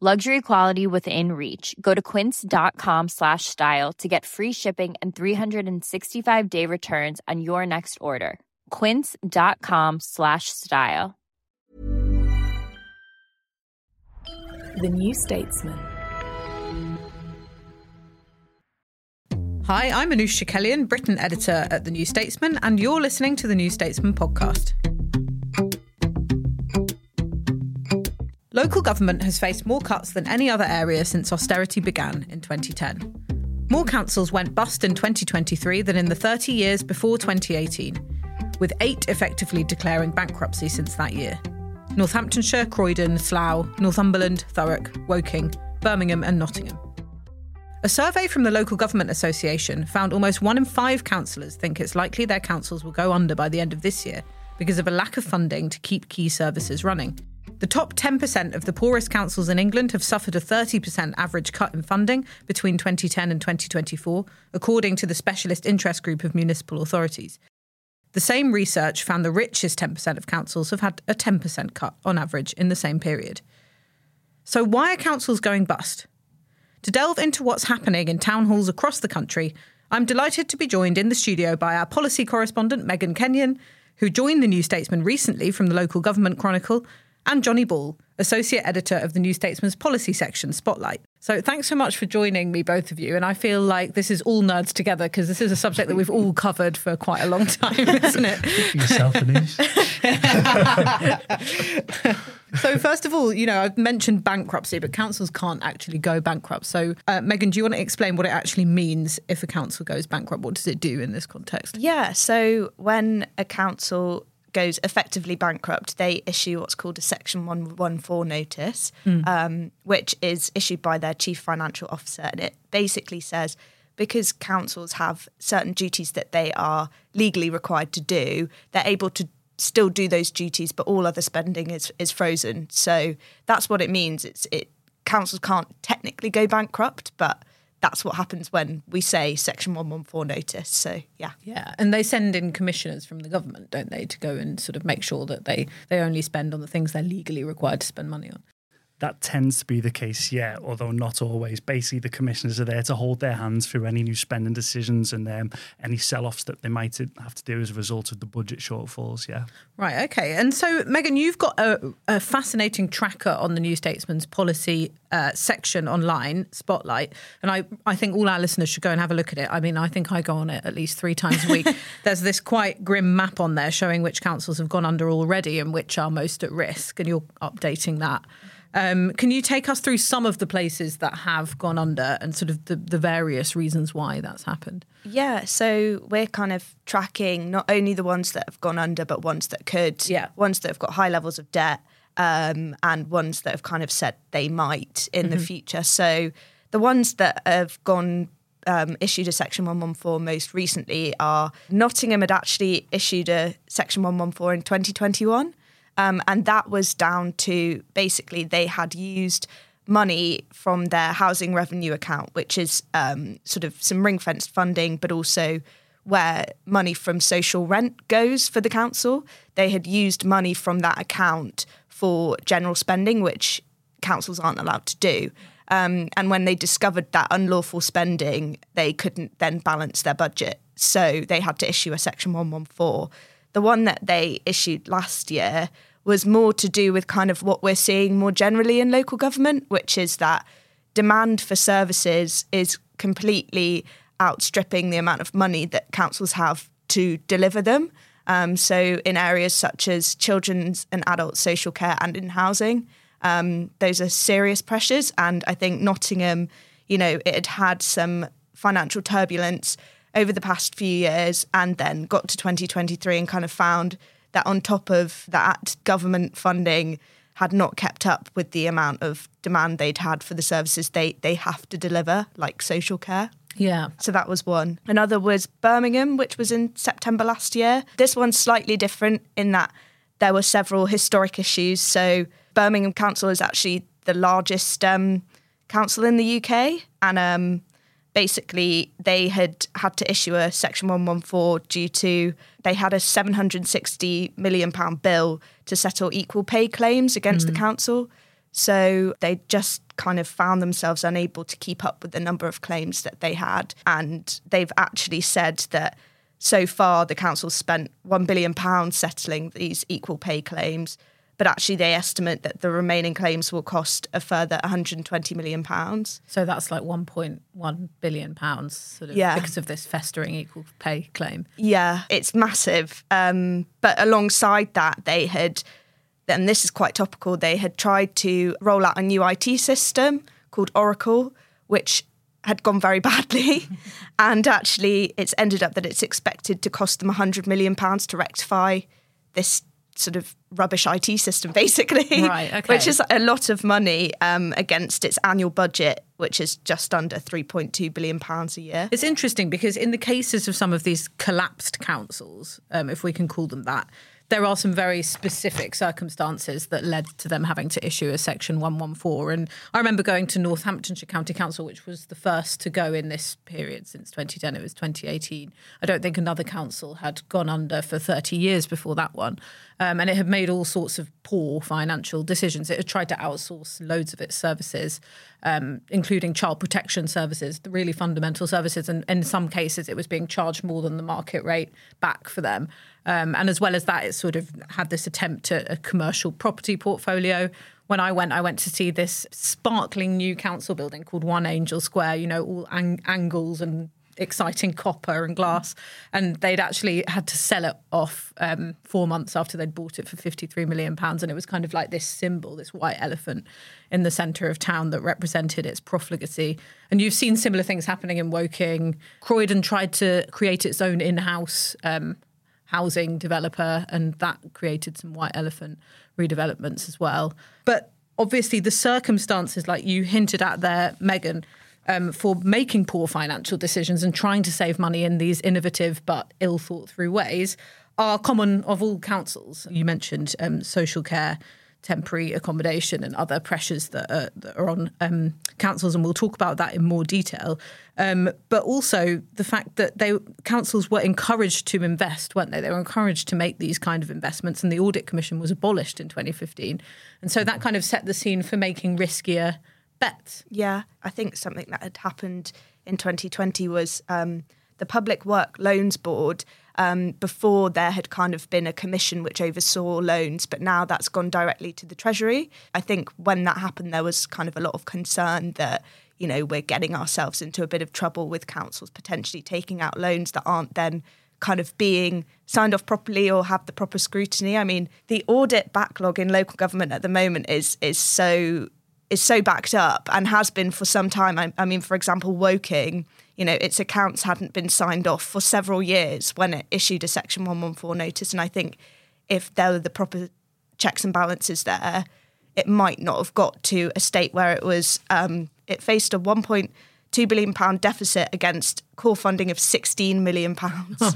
Luxury quality within reach. Go to quince.com slash style to get free shipping and 365 day returns on your next order. Quince.com slash style. The New Statesman. Hi, I'm Anoosh Chakelian, Britain editor at The New Statesman, and you're listening to the New Statesman podcast. Local government has faced more cuts than any other area since austerity began in 2010. More councils went bust in 2023 than in the 30 years before 2018, with eight effectively declaring bankruptcy since that year. Northamptonshire, Croydon, Slough, Northumberland, Thurrock, Woking, Birmingham, and Nottingham. A survey from the Local Government Association found almost one in five councillors think it's likely their councils will go under by the end of this year because of a lack of funding to keep key services running. The top 10% of the poorest councils in England have suffered a 30% average cut in funding between 2010 and 2024, according to the Specialist Interest Group of Municipal Authorities. The same research found the richest 10% of councils have had a 10% cut on average in the same period. So, why are councils going bust? To delve into what's happening in town halls across the country, I'm delighted to be joined in the studio by our policy correspondent, Megan Kenyon, who joined the New Statesman recently from the Local Government Chronicle, and Jonny Ball, Associate Editor of the New Statesman's Policy Section Spotlight. So thanks so much for joining me, both of you. And I feel like this is all nerds together because this is a subject that we've all covered for quite a long time, isn't it? yourself, so first of all, you know, I've mentioned bankruptcy, but councils can't actually go bankrupt. So uh, Megan, do you want to explain what it actually means if a council goes bankrupt? What does it do in this context? Yeah. So when a council goes effectively bankrupt, they issue what's called a Section 114 notice, mm. um, which is issued by their chief financial officer. And it basically says because councils have certain duties that they are legally required to do, they're able to still do those duties, but all other spending is is frozen. So that's what it means. It's it councils can't technically go bankrupt, but that's what happens when we say Section 114 notice. So, yeah. Yeah. And they send in commissioners from the government, don't they, to go and sort of make sure that they, they only spend on the things they're legally required to spend money on that tends to be the case, yeah, although not always. Basically, the commissioners are there to hold their hands through any new spending decisions and um, any sell offs that they might have to do as a result of the budget shortfalls, yeah. Right, okay. And so, Megan, you've got a, a fascinating tracker on the New Statesman's policy uh, section online, Spotlight, and I, I think all our listeners should go and have a look at it. I mean, I think I go on it at least three times a week. There's this quite grim map on there showing which councils have gone under already and which are most at risk, and you're updating that. Um, can you take us through some of the places that have gone under and sort of the, the various reasons why that's happened? Yeah, so we're kind of tracking not only the ones that have gone under, but ones that could, yeah. ones that have got high levels of debt, um, and ones that have kind of said they might in mm-hmm. the future. So the ones that have gone um, issued a Section 114 most recently are Nottingham had actually issued a Section 114 in 2021. Um, and that was down to basically they had used money from their housing revenue account, which is um, sort of some ring fenced funding, but also where money from social rent goes for the council. They had used money from that account for general spending, which councils aren't allowed to do. Um, and when they discovered that unlawful spending, they couldn't then balance their budget. So they had to issue a Section 114. The one that they issued last year was more to do with kind of what we're seeing more generally in local government, which is that demand for services is completely outstripping the amount of money that councils have to deliver them. Um, so, in areas such as children's and adult social care and in housing, um, those are serious pressures. And I think Nottingham, you know, it had had some financial turbulence over the past few years and then got to 2023 and kind of found that on top of that, government funding had not kept up with the amount of demand they'd had for the services they, they have to deliver, like social care. Yeah. So that was one. Another was Birmingham, which was in September last year. This one's slightly different in that there were several historic issues. So Birmingham Council is actually the largest um, council in the UK, and um, basically they had had to issue a Section 114 due to they had a 760 million pound bill to settle equal pay claims against mm. the council. So they just kind of found themselves unable to keep up with the number of claims that they had. And they've actually said that so far the council spent £1 billion settling these equal pay claims. But actually, they estimate that the remaining claims will cost a further 120 million pounds. So that's like 1.1 billion pounds, sort of, yeah. because of this festering equal pay claim. Yeah, it's massive. Um, but alongside that, they had and this is quite topical, they had tried to roll out a new IT system called Oracle, which had gone very badly. and actually, it's ended up that it's expected to cost them £100 million to rectify this sort of rubbish IT system, basically. Right, okay. Which is a lot of money um, against its annual budget, which is just under £3.2 billion a year. It's interesting because in the cases of some of these collapsed councils, um, if we can call them that, there are some very specific circumstances that led to them having to issue a Section 114. And I remember going to Northamptonshire County Council, which was the first to go in this period since 2010. It was 2018. I don't think another council had gone under for 30 years before that one. Um, and it had made all sorts of poor financial decisions. It had tried to outsource loads of its services, um, including child protection services, the really fundamental services. And in some cases, it was being charged more than the market rate back for them. Um, and as well as that, it sort of had this attempt at a commercial property portfolio. When I went, I went to see this sparkling new council building called One Angel Square, you know, all ang- angles and exciting copper and glass. And they'd actually had to sell it off um, four months after they'd bought it for £53 million. And it was kind of like this symbol, this white elephant in the centre of town that represented its profligacy. And you've seen similar things happening in Woking. Croydon tried to create its own in house um, housing developer, and that created some white elephant redevelopments as well. But obviously, the circumstances, like you hinted at there, Megan, um, for making poor financial decisions and trying to save money in these innovative but ill thought through ways are common of all councils. You mentioned um, social care temporary accommodation and other pressures that are, that are on um, councils, and we'll talk about that in more detail. Um, but also the fact that they councils were encouraged to invest, weren't they? They were encouraged to make these kind of investments, and the audit commission was abolished in 2015, and so that kind of set the scene for making riskier bets. Yeah, I think something that had happened in 2020 was um, the Public Works Loan Board um, before there had kind of been a commission which oversaw loans, but now that's gone directly to the Treasury. I think when that happened, there was kind of a lot of concern that you know we're getting ourselves into a bit of trouble with councils potentially taking out loans that aren't then kind of being signed off properly or have the proper scrutiny. I mean, the audit backlog in local government at the moment is is so is so backed up and has been for some time. I, I mean, for example, Woking you know, its accounts hadn't been signed off for several years when it issued a Section 114 notice. And I think if there were the proper checks and balances there, it might not have got to a state where it was, um, it faced a 1.2 billion pound deficit against core funding of 16 million pounds.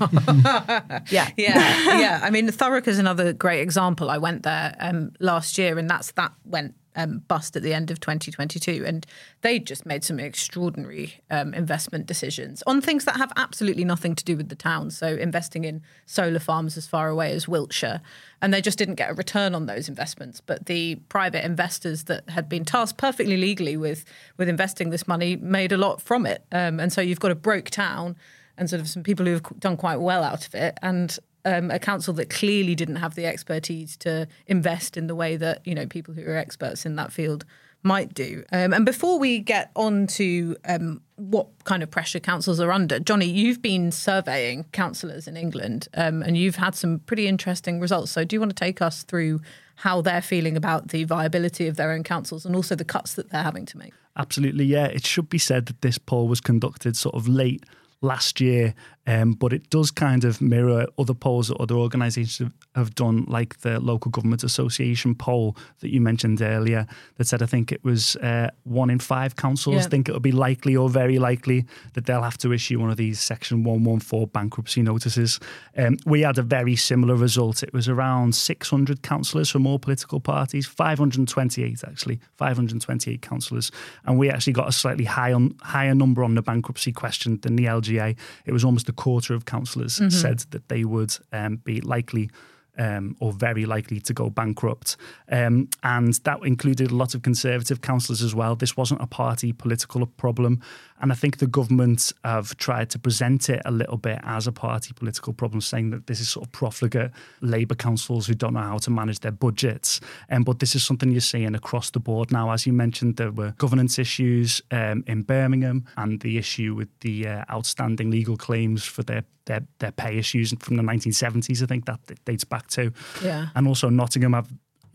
yeah. Yeah. Yeah. I mean, Thurrock is another great example. I went there um, last year and that's, that went um, bust at the end of 2022. And they just made some extraordinary um, investment decisions on things that have absolutely nothing to do with the town. So, investing in solar farms as far away as Wiltshire. And they just didn't get a return on those investments. But the private investors that had been tasked perfectly legally with, with investing this money made a lot from it. Um, and so, you've got a broke town and sort of some people who have done quite well out of it. And um, a council that clearly didn't have the expertise to invest in the way that you know people who are experts in that field might do. Um, and before we get on to um, what kind of pressure councils are under, Jonny, you've been surveying councillors in England um, and you've had some pretty interesting results. So, do you want to take us through how they're feeling about the viability of their own councils and also the cuts that they're having to make? Absolutely, yeah. It should be said that this poll was conducted sort of late last year, um, but it does kind of mirror other polls that other organisations have, have done, like the Local Government Association poll that you mentioned earlier, that said I think it was uh, one in five councils Yeah. think it would be likely or very likely that they'll have to issue one of these Section 114 bankruptcy notices. Um, we had a very similar result. It was around 600 councillors from all political parties, 528 actually, 528 councillors, and we actually got a slightly high on, higher number on the bankruptcy question than the LGA. It was almost a quarter of councillors said that they would um, be likely um, or very likely to go bankrupt. Um, and that included a lot of Conservative councillors as well. This wasn't a party political problem. And I think the government have tried to present it a little bit as a party political problem, saying that this is sort of profligate Labour councils who don't know how to manage their budgets. Um, but this is something you're seeing across the board now. As you mentioned, there were governance issues um, in Birmingham and the issue with the uh, outstanding legal claims for their, their, their pay issues from the 1970s. I think that dates back to. Yeah. And also Nottingham have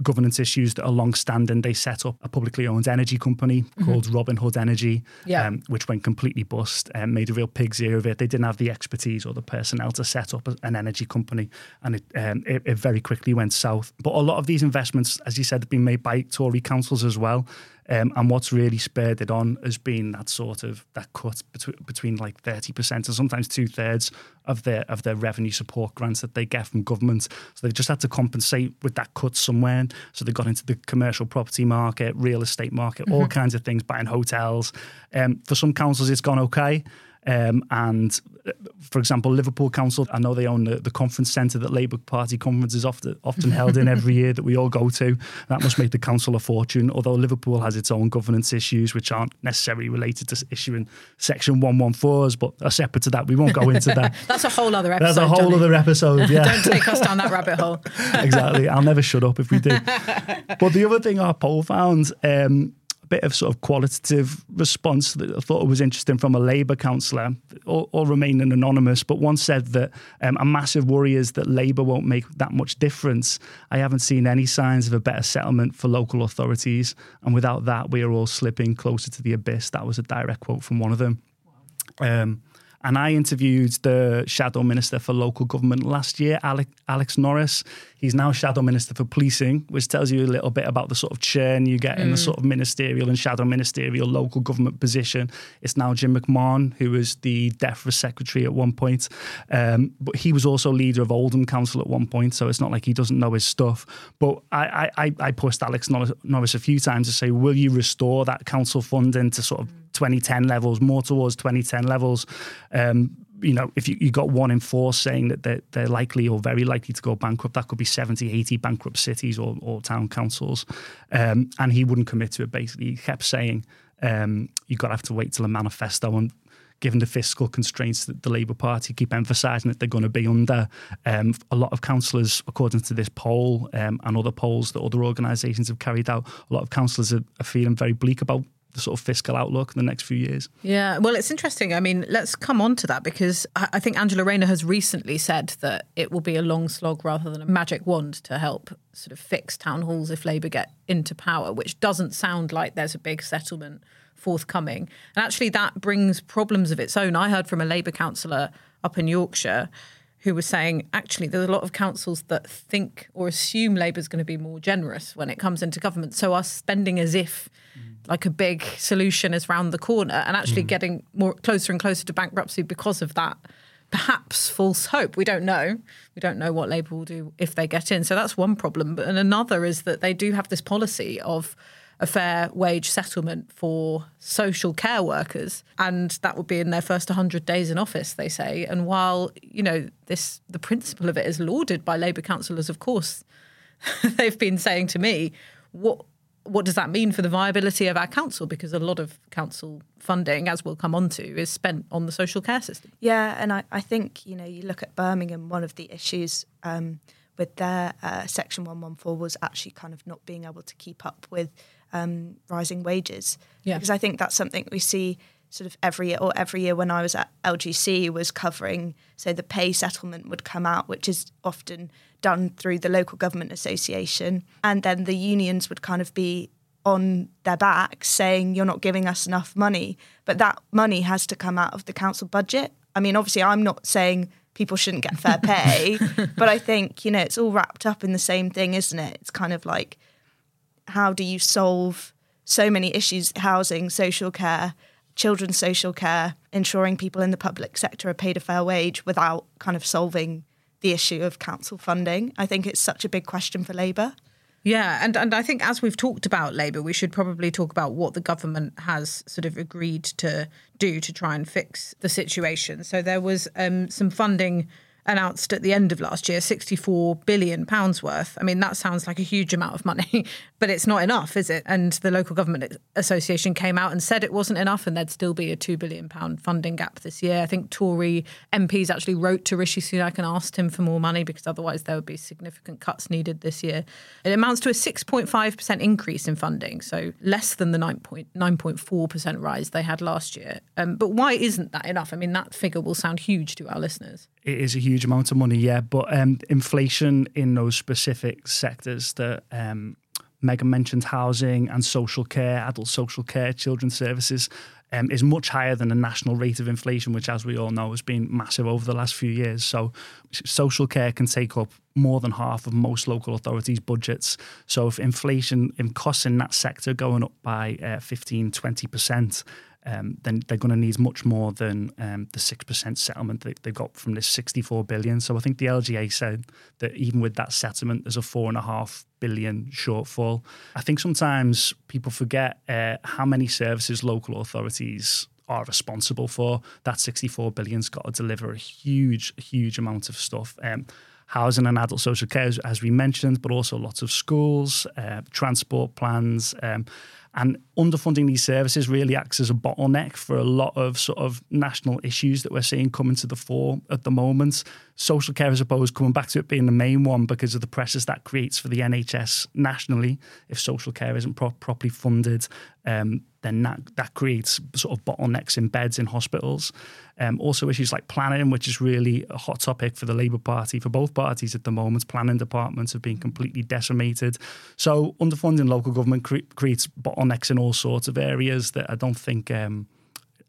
governance issues that are long-standing. They set up a publicly owned energy company called Robin Hood Energy, Mm-hmm. Yeah. um, which went completely bust and made a real pig's ear of it. They didn't have the expertise or the personnel to set up an energy company, and it, um, it, it very quickly went south. But a lot of these investments, as you said, have been made by Tory councils as well. Um, and what's really spurred it on has been that sort of that cut between, between like thirty percent and sometimes two thirds of their of their revenue support grants that they get from government. So they've just had to compensate with that cut somewhere. So they got into the commercial property market, real estate market, all kinds of things, buying hotels. Um, for some councils, it's gone okay. Um, and uh, for example, Liverpool Council, I know they own the, the conference centre that Labour Party conferences often often held in every year that we all go to. That must make the council a fortune. Although Liverpool has its own governance issues, which aren't necessarily related to issuing Section 114s, but are separate to that. We won't go into that. That's a whole other episode. That's a whole Jonny. other episode. Yeah Don't take us down that rabbit hole. exactly. I'll never shut up if we do. but the other thing our poll found, um, bit of sort of qualitative response that I thought was interesting from a Labour councillor, all, all remaining anonymous, but one said that um, a massive worry is that Labour won't make that much difference. I haven't seen any signs of a better settlement for local authorities, and without that, we are all slipping closer to the abyss. That was a direct quote from one of them. Um, and I interviewed the Shadow Minister for Local Government last year, Alex, Alex Norris. He's now Shadow Minister for Policing, which tells you a little bit about the sort of churn you get in the sort of ministerial and shadow ministerial local government position. It's now Jim McMahon, who was the DEFRA secretary at one point. Um, but he was also leader of Oldham Council at one point, so it's not like he doesn't know his stuff. But I, I, I pushed Alex Norris, Norris a few times to say, will you restore that council funding to sort of 2010 levels, more towards 2010 levels? Um, you know, if you, you got one in four saying that they're, they're likely or very likely to go bankrupt, that could be 70, 80 bankrupt cities or, or town councils. Um, and he wouldn't commit to it, basically. He kept saying, um, you've got to have to wait till a manifesto. And given the fiscal constraints that the Labour Party keep emphasising that they're going to be under, um, a lot of councillors, according to this poll um, and other polls that other organisations have carried out, a lot of councillors are, are feeling very bleak about the sort of fiscal outlook in the next few years. Yeah, well, it's interesting. I mean, let's come on to that because I think Angela Rayner has recently said that it will be a long slog rather than a magic wand to help sort of fix town halls if Labour get into power, which doesn't sound like there's a big settlement forthcoming. And actually, that brings problems of its own. I heard from a Labour councillor up in Yorkshire who was saying actually there's a lot of councils that think or assume Labour's going to be more generous when it comes into government, so are spending as if like a big solution is round the corner, and actually hmm. getting more closer and closer to bankruptcy because of that. Perhaps false hope. We don't know. We don't know what Labour will do if they get in. So that's one problem. But and another is that they do have this policy of a fair wage settlement for social care workers and that would be in their first 100 days in office they say and while you know this the principle of it is lauded by Labour councillors of course they've been saying to me what what does that mean for the viability of our council because a lot of council funding as we'll come on to is spent on the social care system Yeah, and I, I think, you know, you look at Birmingham, one of the issues um, with their uh, Section 114 was actually kind of not being able to keep up with um, rising wages. Yeah. Because I think that's something we see sort of every year, or every year when I was at LGC was covering. So the pay settlement would come out, which is often done through the local government association, and then the unions would kind of be on their back saying you're not giving us enough money, but that money has to come out of the council budget. I mean, obviously, I'm not saying people shouldn't get fair pay, but I think you know it's all wrapped up in the same thing, isn't it? It's kind of like how do you solve so many issues housing, social care, children's social care, ensuring people in the public sector are paid a fair wage without kind of solving the issue of council funding. I think it's such a big question for Labour. Yeah, and, and I think as we've talked about Labour, we should probably talk about what the government has sort of agreed to do to try and fix the situation. So there was um, some funding announced at the end of last year 64 billion pounds worth. I mean, that sounds like a huge amount of money, but it's not enough, is it? And the local government association came out and said it wasn't enough and there'd still be a 2 billion pound funding gap this year. I think Tory MPs actually wrote to Rishi Sunak and asked him for more money because otherwise there would be significant cuts needed this year. It amounts to a 6.5% increase in funding, so less than the 9.4% rise they had last year. Um, but why isn't that enough? I mean, that figure will sound huge to our listeners it is a huge amount of money, yeah. But um, inflation in those specific sectors that um, Megan mentioned, housing and social care, adult social care, children's services, um, is much higher than the national rate of inflation, which, as we all know, has been massive over the last few years. So, social care can take up more than half of most local authorities' budgets. So, if inflation in costs in that sector going up by uh, 15, 20%, um, then they're going to need much more than um, the 6% settlement that they got from this 64 billion. So I think the LGA said that even with that settlement, there's a four and a half billion shortfall. I think sometimes people forget uh, how many services local authorities are responsible for. That 64 billion's got to deliver a huge, huge amount of stuff. Um, housing and adult social care, as we mentioned, but also lots of schools, uh, transport plans. Um, and underfunding these services really acts as a bottleneck for a lot of sort of national issues that we're seeing coming to the fore at the moment. Social care, I suppose, coming back to it being the main one because of the pressures that creates for the NHS nationally. If social care isn't pro- properly funded, um, then that, that creates sort of bottlenecks in beds in hospitals. Um, also, issues like planning, which is really a hot topic for the Labour Party, for both parties at the moment. Planning departments have been completely decimated. So, underfunding local government cre- creates bottlenecks in all sorts of areas that I don't think. Um,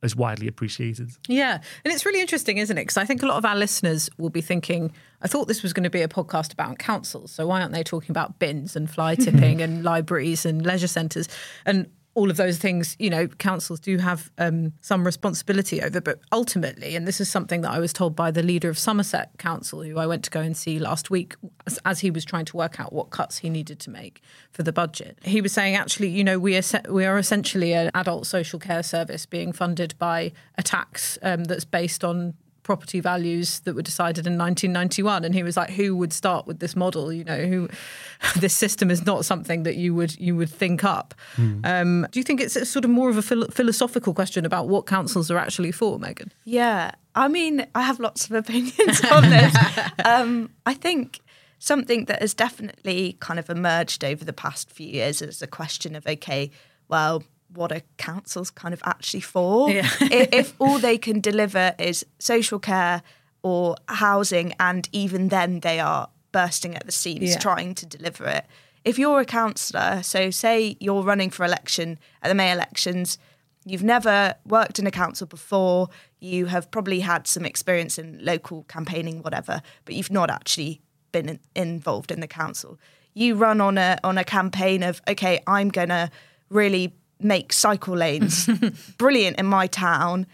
is widely appreciated. Yeah. And it's really interesting, isn't it? Because I think a lot of our listeners will be thinking, I thought this was going to be a podcast about councils. So why aren't they talking about bins and fly tipping and libraries and leisure centres? And all of those things, you know, councils do have um, some responsibility over. But ultimately, and this is something that I was told by the leader of Somerset Council, who I went to go and see last week, as, as he was trying to work out what cuts he needed to make for the budget. He was saying, actually, you know, we are we are essentially an adult social care service being funded by a tax um, that's based on property values that were decided in 1991 and he was like who would start with this model? You know who this system is not something that you would you would think up. Mm. um, do you think it's sort of more of a philo- philosophical question about what councils are actually for megan yeah. I mean i have lots of opinions on this. Um, i think something that has definitely kind of emerged over the past few years is a question of okay well what a council's kind of actually for. Yeah. if, if all they can deliver is social care or housing, and even then they are bursting at the seams yeah. trying to deliver it. If you're a councillor, so say you're running for election at the May elections, you've never worked in a council before, you have probably had some experience in local campaigning, whatever, but you've not actually been in, involved in the council. You run on a on a campaign of okay, I'm gonna really make cycle lanes brilliant in my town.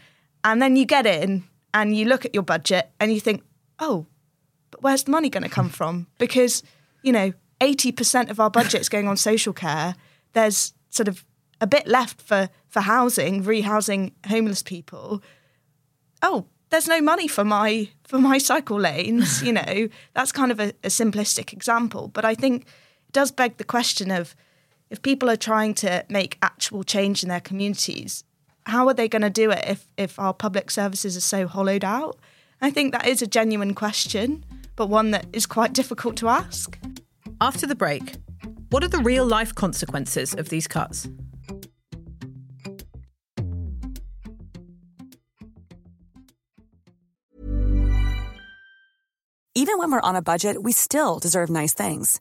And then you get in and you look at your budget and you think, oh, but where's the money going to come from? Because, you know, 80% of our budget is going on social care. There's sort of a bit left for, for housing, rehousing homeless people. Oh, there's no money for my for my cycle lanes, you know. That's kind of a, a simplistic example. But I think it does beg the question of if people are trying to make actual change in their communities, how are they going to do it if, if our public services are so hollowed out? I think that is a genuine question, but one that is quite difficult to ask. After the break, What are the real life consequences of these cuts? Even when we're on a budget, we still deserve nice things.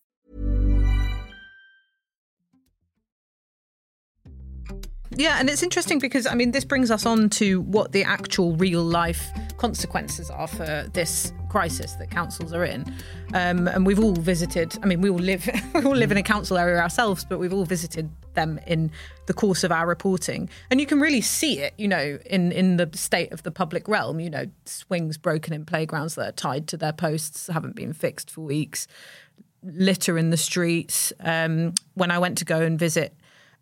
Yeah, and it's interesting because I mean this brings us on to what the actual real life consequences are for this crisis that councils are in. Um, and we've all visited. I mean, we all live we all live in a council area ourselves, but we've all visited them in the course of our reporting, and you can really see it. You know, in in the state of the public realm. You know, swings broken in playgrounds that are tied to their posts haven't been fixed for weeks. Litter in the streets. Um, when I went to go and visit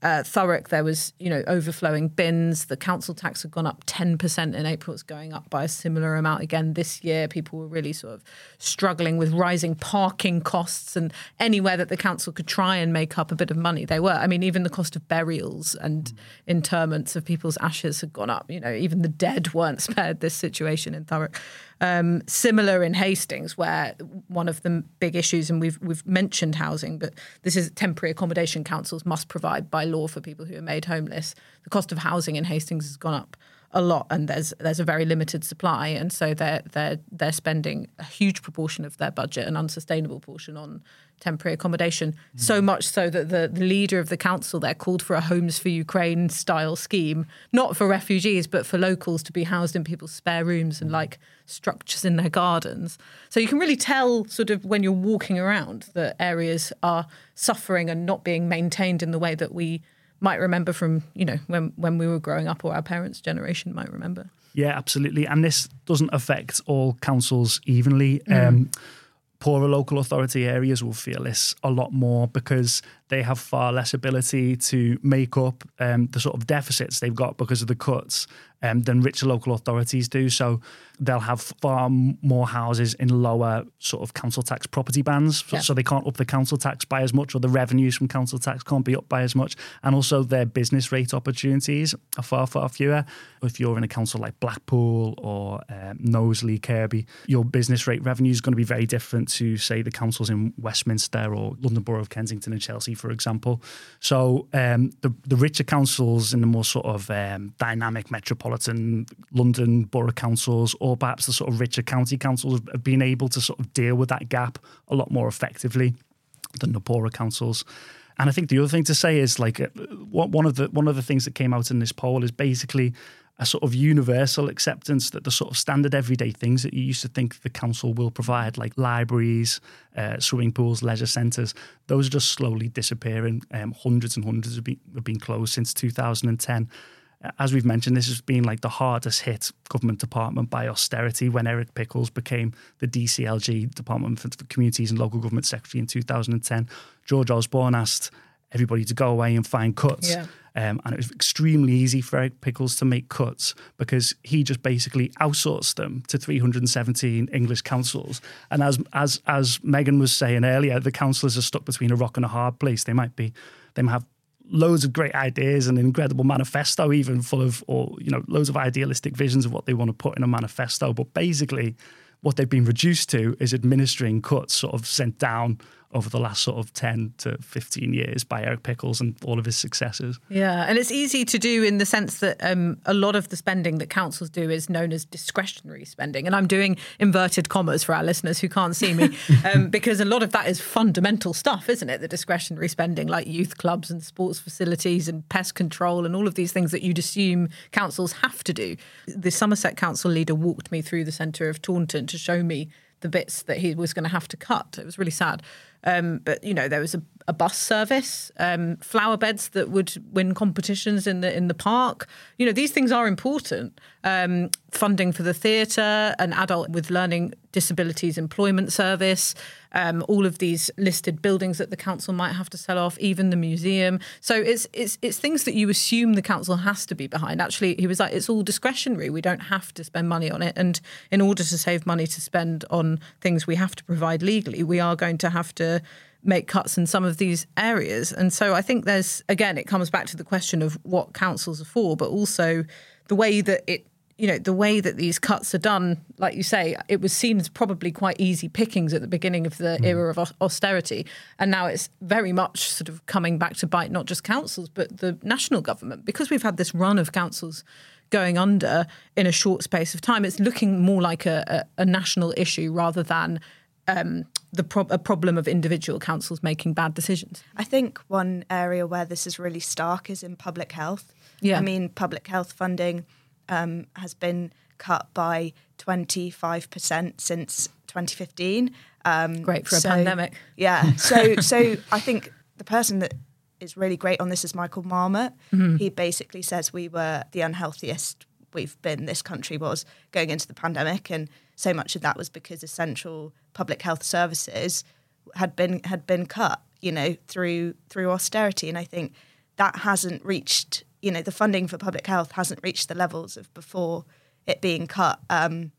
uh, Thurrock, there was, you know, overflowing bins. The council tax had gone up 10% in April. It's going up by a similar amount again this year. People were really sort of struggling with rising parking costs and anywhere that the council could try and make up a bit of money, they were. I mean, even the cost of burials and interments of people's ashes had gone up. You know, even the dead weren't spared this situation in Thurrock. Um, similar in Hastings, where one of the big issues, and we've we've mentioned housing, but this is temporary accommodation councils must provide by law for people who are made homeless. The cost of housing in Hastings has gone up a lot, and there's there's a very limited supply, and so they're they're they're spending a huge proportion of their budget, an unsustainable portion, on temporary accommodation. Mm. So much so that the, the leader of the council there called for a Homes for Ukraine style scheme, not for refugees, but for locals to be housed in people's spare rooms and like structures in their gardens. So you can really tell, sort of, when you're walking around, that areas are suffering and not being maintained in the way that we might remember from you know when when we were growing up or our parents' generation might remember. Yeah, absolutely. And this doesn't affect all councils evenly. Mm. Um, poorer local authority areas will feel this a lot more because they have far less ability to make up um, the sort of deficits they've got because of the cuts um, than richer local authorities do. So they'll have far more houses in lower sort of council tax property bands. So, yeah. so, they can't up the council tax by as much, or the revenues from council tax can't be up by as much. And also their business rate opportunities are far, far fewer. If you're in a council like Blackpool or um, Knowsley, Kirkby, your business rate revenue is going to be very different to, say, the councils in Westminster or London Borough of Kensington and Chelsea for example. So um, the the richer councils in the more sort of um, dynamic metropolitan London borough councils, or perhaps the sort of richer county councils, have been able to sort of deal with that gap a lot more effectively than the poorer councils. And I think the other thing to say is like uh, one of the one of the things that came out in this poll is basically a sort of universal acceptance that the sort of standard everyday things that you used to think the council will provide, like libraries, uh, swimming pools, leisure centres, those are just slowly disappearing. Um, hundreds and hundreds have been, have been closed since 2010. As we've mentioned, this has been like the hardest hit government department by austerity when Eric Pickles became the DCLG, Department for Communities and Local Government Secretary in 2010. George Osborne asked everybody to go away and find cuts. Yeah. Um, and it was extremely easy for Eric Pickles to make cuts because he just basically outsourced them to 317 English councils. And as as as Megan was saying earlier, the councillors are stuck between a rock and a hard place. They might be, they might have loads of great ideas and an incredible manifesto, even full of, or you know, loads of idealistic visions of what they want to put in a manifesto. But basically, what they've been reduced to is administering cuts, sort of sent down over the last sort of 10 to 15 years by Eric Pickles and all of his successors. Yeah, and it's easy to do in the sense that um, a lot of the spending that councils do is known as discretionary spending. And I'm doing inverted commas for our listeners who can't see me um, because a lot of that is fundamental stuff, isn't it? The discretionary spending, like youth clubs and sports facilities and pest control and all of these things that you'd assume councils have to do. The Somerset Council leader walked me through the centre of Taunton to show me the bits that he was going to have to cut. It was really sad. Um, but you know, there was a, a bus service, um, flower beds that would win competitions in the in the park. You know, these things are important. Um, funding for the theatre, an adult with learning disabilities employment service, um, all of these listed buildings that the council might have to sell off, even the museum. So it's it's it's things that you assume the council has to be behind. Actually, he was like, it's all discretionary. We don't have to spend money on it, and in order to save money to spend on things we have to provide legally, we are going to have to make cuts in some of these areas. And so I think there's again, it comes back to the question of what councils are for, but also the way that it you know the way that these cuts are done like you say it was seen as probably quite easy pickings at the beginning of the mm. era of austerity and now it's very much sort of coming back to bite not just councils but the national government because we've had this run of councils going under in a short space of time it's looking more like a, a, a national issue rather than um, the pro- a problem of individual councils making bad decisions. I think one area where this is really stark is in public health. Yeah. I mean, public health funding um, has been cut by 25% since 2015. Um, great for so, a pandemic. Yeah. So, so I think the person that is really great on this is Michael Marmot. Mm-hmm. He basically says we were the unhealthiest we've been, this country was going into the pandemic. And so much of that was because essential public health services had been had been cut, you know, through through austerity. And I think that hasn't reached, you know, the funding for public health hasn't reached the levels of before it being cut. Um,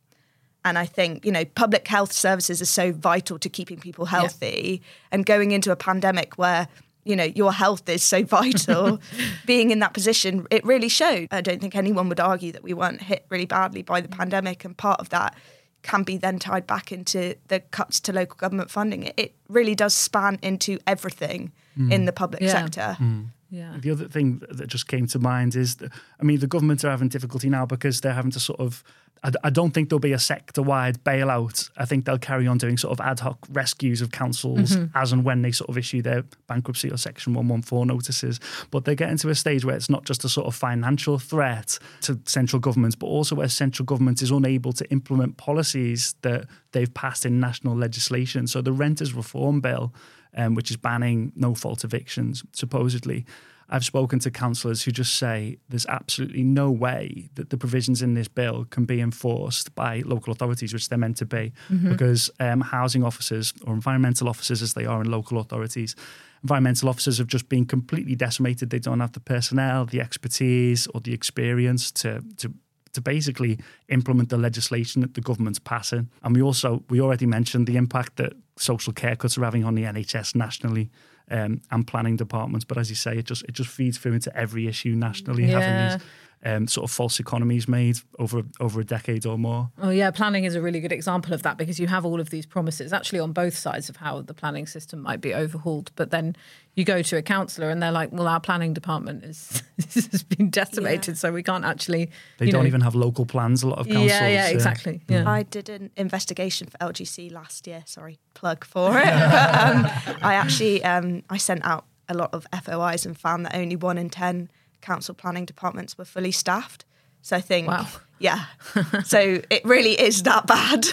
and I think, you know, public health services are so vital to keeping people healthy. Yeah. And going into a pandemic where, you know, your health is so vital, being in that position, it really showed. I don't think anyone would argue that we weren't hit really badly by the pandemic. And part of that can be then tied back into the cuts to local government funding. It, it really does span into everything mm. in the public yeah. sector. Mm. Yeah. The other thing that just came to mind is, that, I mean, the government are having difficulty now because they're having to sort of I, I don't think there'll be a sector wide bailout. I think they'll carry on doing sort of ad hoc rescues of councils mm-hmm. as and when they sort of issue their bankruptcy or Section 114 notices. But they're getting to a stage where it's not just a sort of financial threat to central governments, but also where central government is unable to implement policies that they've passed in national legislation. So the renters reform bill, um, which is banning no fault evictions, supposedly I've spoken to councillors who just say there's absolutely no way that the provisions in this bill can be enforced by local authorities, which they're meant to be, mm-hmm. because um, housing officers or environmental officers, as they are in local authorities, environmental officers have just been completely decimated. They don't have the personnel, the expertise, or the experience to to to basically implement the legislation that the government's passing. And we also we already mentioned the impact that social care cuts are having on the NHS nationally um, and planning departments. But as you say, it just it just feeds through into every issue nationally, yeah. having these um, sort of false economies made over over a decade or more. Oh yeah, planning is a really good example of that because you have all of these promises actually on both sides of how the planning system might be overhauled, but then you go to a councillor and they're like, "Well, our planning department is has been decimated, yeah. so we can't actually." They don't know. even have local plans. A lot of councils. Yeah, yeah, exactly. Yeah. I did an investigation for LGC last year. Sorry, plug for it. um, I actually um, I sent out a lot of FOIs and found that only one in ten council planning departments were fully staffed. So I think, wow. yeah. so it really is that bad.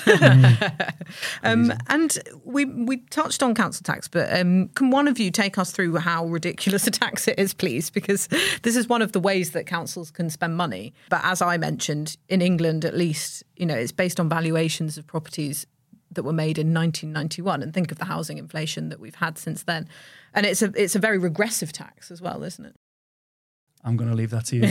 um, and we we touched on council tax, but um, can one of you take us through how ridiculous a tax it is, please? Because this is one of the ways that councils can spend money. But as I mentioned, in England at least, you know, it's based on valuations of properties that were made in 1991 and think of the housing inflation that we've had since then and it's a it's a very regressive tax as well isn't it I'm going to leave that to you.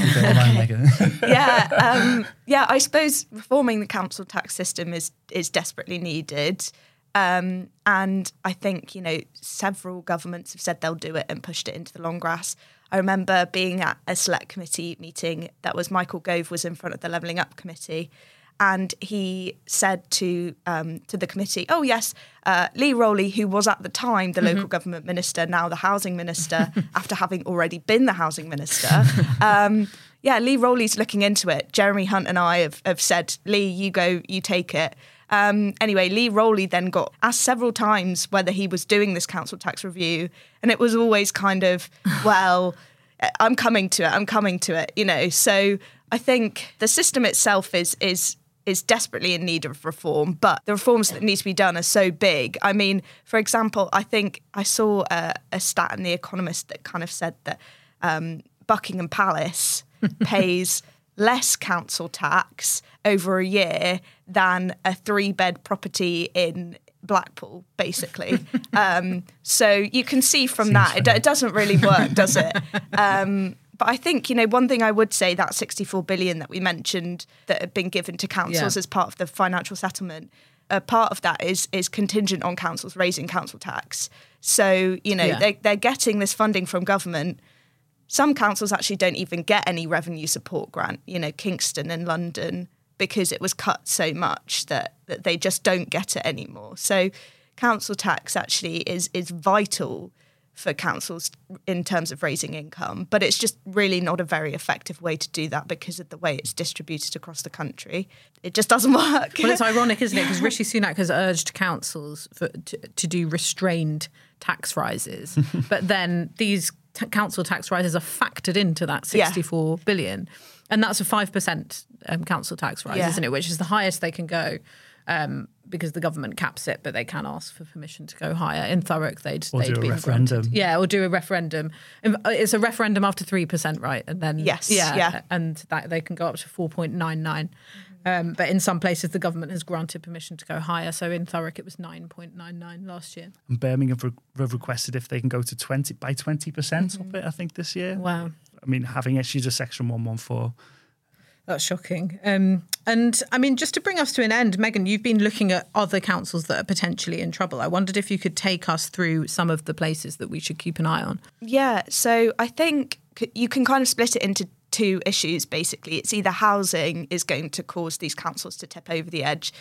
yeah, um, yeah. I suppose reforming the council tax system is is desperately needed, um, and I think you know several governments have said they'll do it and pushed it into the long grass. I remember being at a select committee meeting that was Michael Gove was in front of the Levelling Up committee, and he said to um, to the committee, "Oh yes, uh, Lee Rowley, who was at the time the mm-hmm. local government minister, now the housing minister, after having already been the housing minister." Um, yeah, Lee Rowley's looking into it. Jeremy Hunt and I have, have said, "Lee, you go, you take it." Um, anyway, Lee Rowley then got asked several times whether he was doing this council tax review, and it was always kind of, "Well." I'm coming to it. I'm coming to it. You know, so I think the system itself is is is desperately in need of reform, but the reforms that need to be done are so big. I mean, for example, I think I saw a, a stat in The Economist that kind of said that um, Buckingham Palace pays less council tax over a year than a three bed property in Blackpool, basically. um, so you can see from that, it, it, doesn't really work, does it? Um, but I think, you know, one thing I would say that 64 billion that we mentioned that had been given to councils yeah. as part of the financial settlement, a part of that is is contingent on councils raising council tax. So, you know, yeah. they, they're getting this funding from government. Some councils actually don't even get any revenue support grant, you know, Kingston and London, because it was cut so much that, that they just don't get it anymore. So council tax actually is is vital for councils in terms of raising income, but it's just really not a very effective way to do that because of the way it's distributed across the country. It just doesn't work. Well, it's ironic, isn't it? Because Rishi Sunak has urged councils for, to, to do restrained tax rises, but then these t- council tax rises are factored into that sixty-four yeah. billion, and that's a five percent um, council tax rise, yeah. isn't it? Which is the highest they can go. Um, because the government caps it, but they can ask for permission to go higher. In Thurrock, they'd, or they'd do a referendum. Granted. Yeah, or do a referendum. Uh, it's a referendum after three percent, right? And then yes, yeah, yeah. and that they can go up to four point nine nine. Um, but in some places, the government has granted permission to go higher. So in Thurrock, it was 9.99 last year. And Birmingham have requested if they can go to 20 by 20% mm-hmm. of it, I think, this year. Wow. I mean, having issues of Section 114 that's shocking. Um, and I mean, just to bring us to an end, Megan, you've been looking at other councils that are potentially in trouble. I wondered if you could take us through some of the places that we should keep an eye on. Yeah. So I think you can kind of split it into two issues basically. It's either housing is going to cause these councils to tip over the edge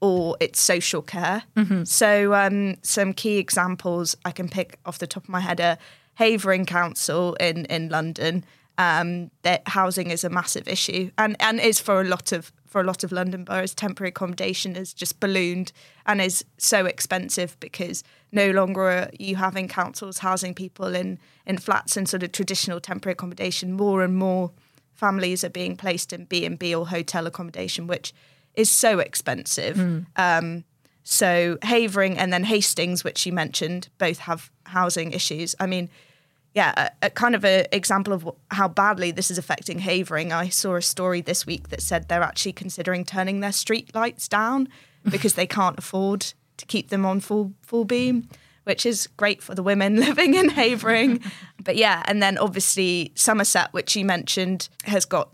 or it's social care. Mm-hmm. So, um, some key examples I can pick off the top of my head are Havering Council in, in London um, that housing is a massive issue and, and is for a lot of for a lot of London boroughs. Temporary accommodation has just ballooned and is so expensive because no longer are you having councils housing people in, in flats and sort of traditional temporary accommodation. More and more families are being placed in B and B or hotel accommodation, which is so expensive. Mm. Um, so Havering and then Hastings, which you mentioned, both have housing issues. I mean, yeah, a, a kind of an example of how badly this is affecting Havering. I saw a story this week that said they're actually considering turning their street lights down because they can't afford to keep them on full full beam, which is great for the women living in Havering. but yeah, and then obviously Somerset, which you mentioned, has got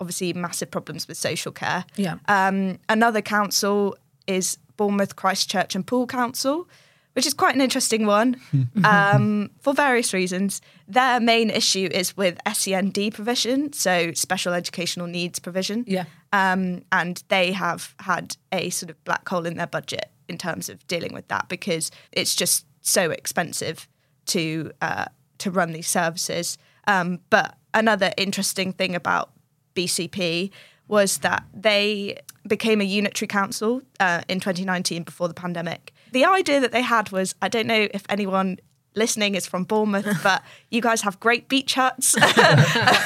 obviously massive problems with social care. Yeah. Um, another council is Bournemouth, Christchurch, and Poole Council which is quite an interesting one um, for various reasons. Their main issue is with SEND provision, so special educational needs provision. Yeah. Um, and they have had a sort of black hole in their budget in terms of dealing with that because it's just so expensive to uh, to run these services. Um, but another interesting thing about BCP was that they became a unitary council uh, in 2019 before the pandemic. The idea that they had was I don't know if anyone listening is from Bournemouth, but you guys have great beach huts.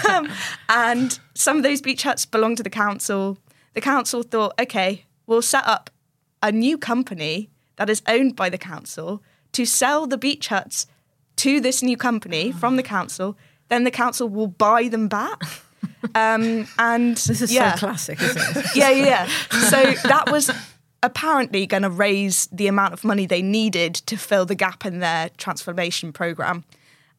um, and some of those beach huts belong to the council. The council thought, okay, we'll set up a new company that is owned by the council to sell the beach huts to this new company from the council. Then the council will buy them back. Um, and this is yeah. so classic, isn't it? yeah, yeah. So that was apparently going to raise the amount of money they needed to fill the gap in their transformation program.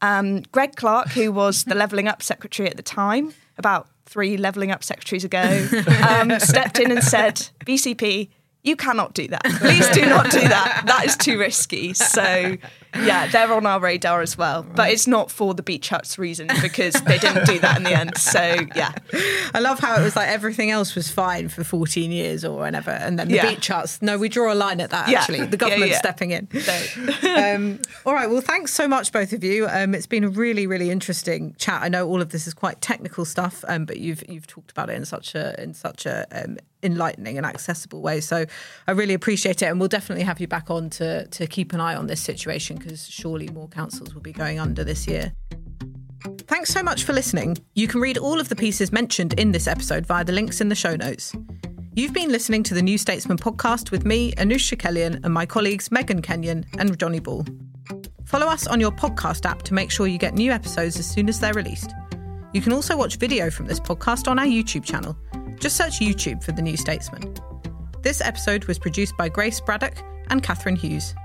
Um, Greg Clark, who was the Levelling Up secretary at the time, about three Levelling Up secretaries ago, um, stepped in and said, BCP, you cannot do that. Please do not do that. That is too risky. So, yeah, they're on our radar as well. But it's not for the beach huts reason because they didn't do that in the end. So, yeah. I love how it was like everything else was fine for 14 years or whatever. And then the yeah. beach huts, no, we draw a line at that actually. The government yeah, stepping in. um, all right. Well, thanks so much, both of you. Um, it's been a really, really interesting chat. I know all of this is quite technical stuff, um, but you've you've talked about it in such a in such a um, enlightening and accessible way. So I really appreciate it, and we'll definitely have you back on to to keep an eye on this situation because surely more councils will be going under this year. Thanks so much for listening. You can read all of the pieces mentioned in this episode via the links in the show notes. You've been listening to the New Statesman podcast with me, Anoosh Chakelian, and my colleagues Megan Kenyon and Jonny Ball. Follow us on your podcast app to make sure you get new episodes as soon as they're released. You can also watch video from this podcast on our YouTube channel. Just search YouTube for The New Statesman. This episode was produced by Grace Braddock, and Catherine Hughes.